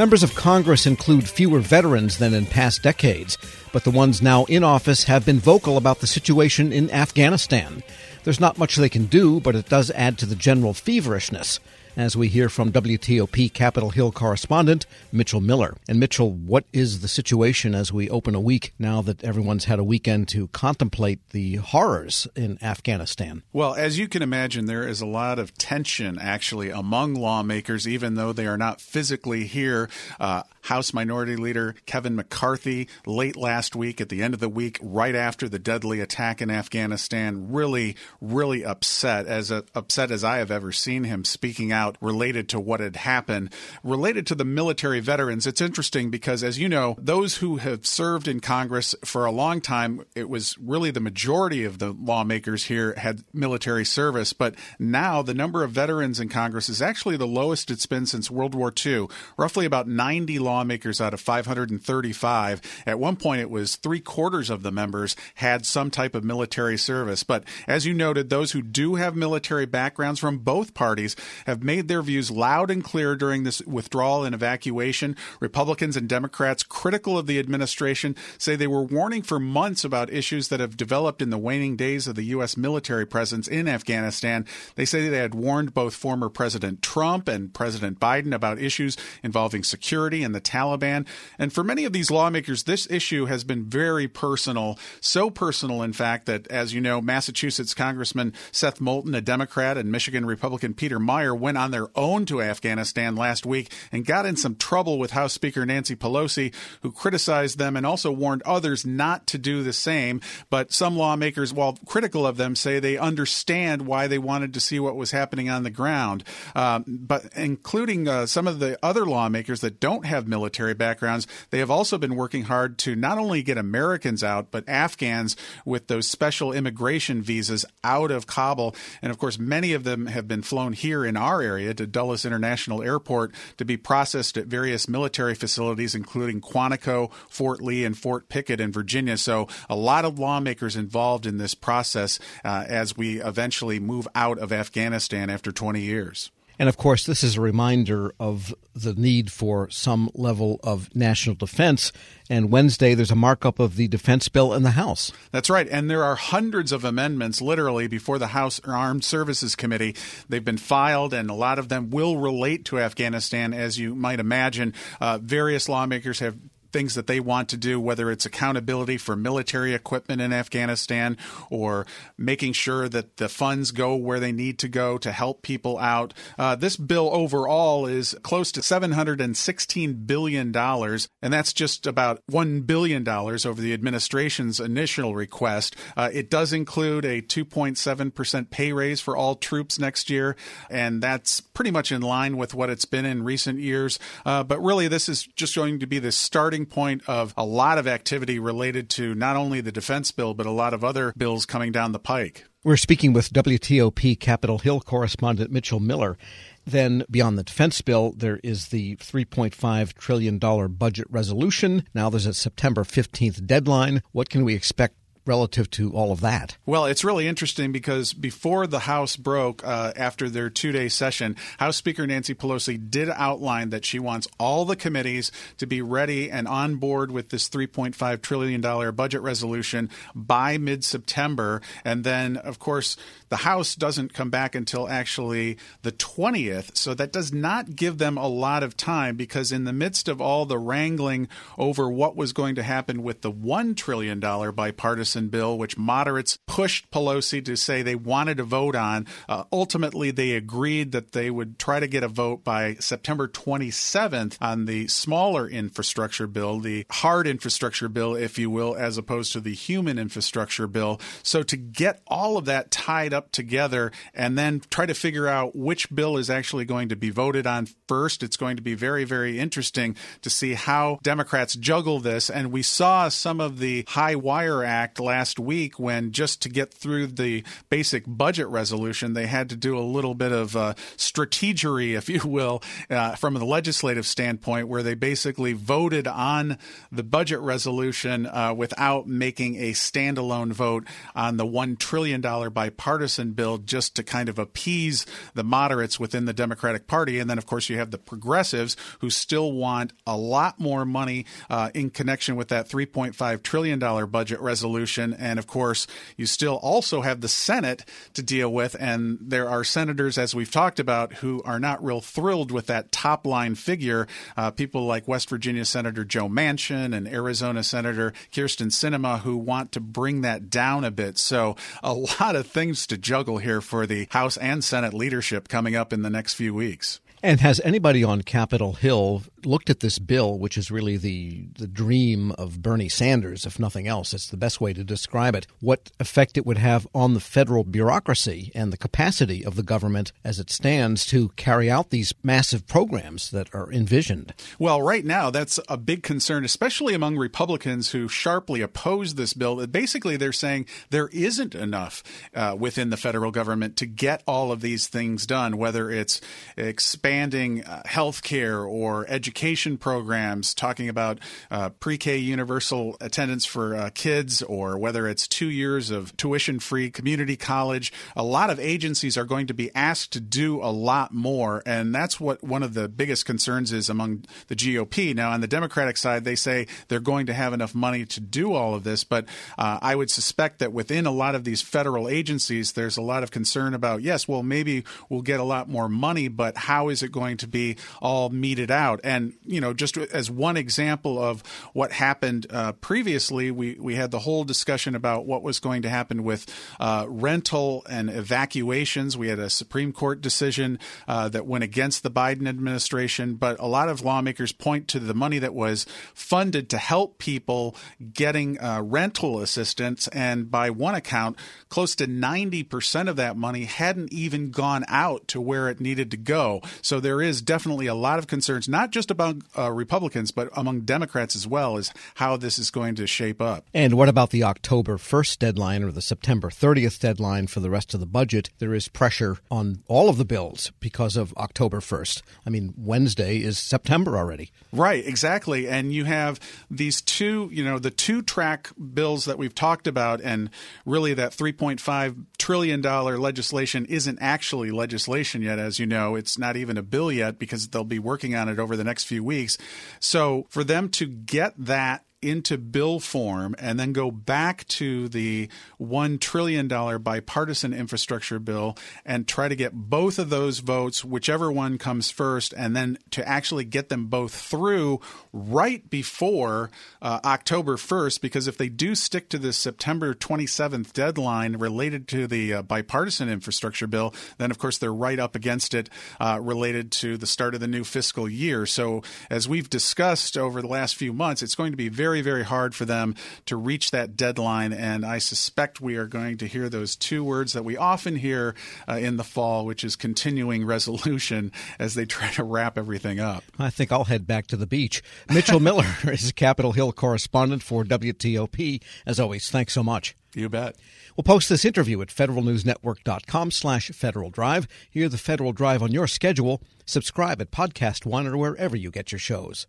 Members of Congress include fewer veterans than in past decades, but the ones now in office have been vocal about the situation in Afghanistan. There's not much they can do, but it does add to the general feverishness as we hear from WTOP Capitol Hill correspondent Mitchell Miller. And Mitchell, what is the situation as we open a week now that everyone's had a weekend to contemplate the horrors in Afghanistan? Well, as you can imagine, there is a lot of tension actually among lawmakers, even though they are not physically here. Uh, House Minority Leader Kevin McCarthy, late last week, at the end of the week, right after the deadly attack in Afghanistan, really, really upset, as uh, upset as I have ever seen him speaking out out related to what had happened. Related to the military veterans, it's interesting because, as you know, those who have served in Congress for a long time, it was really the majority of the lawmakers here had military service. But now the number of veterans in Congress is actually the lowest it's been since World War II. Roughly about 90 lawmakers out of 535. At one point, it was three quarters of the members had some type of military service. But as you noted, those who do have military backgrounds from both parties have made their views loud and clear during this withdrawal and evacuation. Republicans and Democrats critical of the administration say they were warning for months about issues that have developed in the waning days of the U.S. military presence in Afghanistan. They say they had warned both former President Trump and President Biden about issues involving security and the Taliban. And for many of these lawmakers, this issue has been very personal. So personal, in fact, that, as you know, Massachusetts Congressman Seth Moulton, a Democrat, and Michigan Republican Peter Meijer went on their own to Afghanistan last week and got in some trouble with House Speaker Nancy Pelosi, who criticized them and also warned others not to do the same. But some lawmakers, while critical of them, say they understand why they wanted to see what was happening on the ground. Um, but including uh, some of the other lawmakers that don't have military backgrounds, they have also been working hard to not only get Americans out, but Afghans with those special immigration visas out of Kabul. And of course, many of them have been flown here in our area area to Dulles International Airport to be processed at various military facilities, including Quantico, Fort Lee, and Fort Pickett in Virginia. So, a lot of lawmakers involved in this process uh, as we eventually move out of Afghanistan after 20 years. And of course, this is a reminder of the need for some level of national defense. And Wednesday, there's a markup of the defense bill in the House. That's right. And there are hundreds of amendments literally before the House Armed Services Committee. They've been filed, and a lot of them will relate to Afghanistan, as you might imagine. Uh, various lawmakers have things that they want to do, whether it's accountability for military equipment in Afghanistan or making sure that the funds go where they need to go to help people out. Uh, this bill overall is close to $716 billion, and that's just about $1 billion over the administration's initial request. Uh, it does include a 2.7% pay raise for all troops next year, and that's pretty much in line with what it's been in recent years. Uh, but really, this is just going to be the starting starting point of a lot of activity related to not only the defense bill, but a lot of other bills coming down the pike. We're speaking with WTOP Capitol Hill correspondent Mitchell Miller. Then, beyond the defense bill, there is the $3.5 trillion budget resolution. Now there's a September 15th deadline. What can we expect relative to all of that? Well, it's really interesting because before the House broke uh, after their two day session, House Speaker Nancy Pelosi did outline that she wants all the committees to be ready and on board with this $3.5 trillion budget resolution by mid September. And then, of course, the House doesn't come back until actually the 20th. So that does not give them a lot of time because, in the midst of all the wrangling over what was going to happen with the $1 trillion bipartisan bill, which moderates pushed Pelosi to say they wanted to vote on, uh, ultimately they agreed that they would try to get a vote by September 27th on the smaller infrastructure bill, the hard infrastructure bill, if you will, as opposed to the human infrastructure bill. So to get all of that tied up together and then try to figure out which bill is actually going to be voted on first. It's going to be very, very interesting to see how Democrats juggle this. And we saw some of the High Wire Act last week when just to get through the basic budget resolution, they had to do a little bit of uh, strategery, if you will, uh, from the legislative standpoint, where they basically voted on the budget resolution uh, without making a standalone vote on the $1 trillion bipartisan bill just to kind of appease the moderates within the Democratic Party. And then, of course, you have the progressives who still want a lot more money uh, in connection with that $3.5 trillion budget resolution. And of course, you still also have the Senate to deal with. And there are senators, as we've talked about, who are not real thrilled with that top line figure. Uh, people like West Virginia Senator Joe Manchin and Arizona Senator Kyrsten Sinema, who want to bring that down a bit. So, a lot of things to juggle here for the House and Senate leadership coming up in the next few weeks. And has anybody on Capitol Hill looked at this bill, which is really the the dream of Bernie Sanders, if nothing else? It's the best way to describe it. What effect it would have on the federal bureaucracy and the capacity of the government as it stands to carry out these massive programs that are envisioned? Well, right now that's a big concern, especially among Republicans who sharply oppose this bill. Basically, they're saying there isn't enough uh, within the federal government to get all of these things done, whether it's expanding expanding uh, health care or education programs, talking about uh, pre K universal attendance for uh, kids, or whether it's two years of tuition free community college. A lot of agencies are going to be asked to do a lot more. And that's what one of the biggest concerns is among the GOP. Now, on the Democratic side, they say they're going to have enough money to do all of this. But uh, I would suspect that within a lot of these federal agencies, there's a lot of concern about, yes, well, maybe we'll get a lot more money, but how is is it going to be all meted out? And you know, just as one example of what happened uh, previously, we we had the whole discussion about what was going to happen with uh, rental and evacuations. We had a Supreme Court decision uh, that went against the Biden administration, but a lot of lawmakers point to the money that was funded to help people getting uh, rental assistance, and by one account, close to ninety percent of that money hadn't even gone out to where it needed to go. So there is definitely a lot of concerns, not just among uh, Republicans, but among Democrats as well, is how this is going to shape up. And what about the October 1st deadline or the September 30th deadline for the rest of the budget? There is pressure on all of the bills because of October 1st. I mean, Wednesday is September already. Right, exactly. And you have these two, you know, the two track bills that we've talked about, and really that $3.5 trillion legislation isn't actually legislation yet, as you know. It's not even a bill yet because they'll be working on it over the next few weeks. So for them to get that into bill form and then go back to the $1 trillion bipartisan infrastructure bill and try to get both of those votes, whichever one comes first, and then to actually get them both through right before uh, October 1st. Because if they do stick to the September 27th deadline related to the uh, bipartisan infrastructure bill, then of course they're right up against it uh, related to the start of the new fiscal year. So, as we've discussed over the last few months, it's going to be very very, very hard for them to reach that deadline. And I suspect we are going to hear those two words that we often hear uh, in the fall, which is continuing resolution as they try to wrap everything up. I think I'll head back to the beach. Mitchell Miller is Capitol Hill correspondent for WTOP. As always, thanks so much. You bet. We'll post this interview at federalnewsnetwork.com slash Federal Drive. Hear the Federal Drive on your schedule. Subscribe at Podcast One or wherever you get your shows.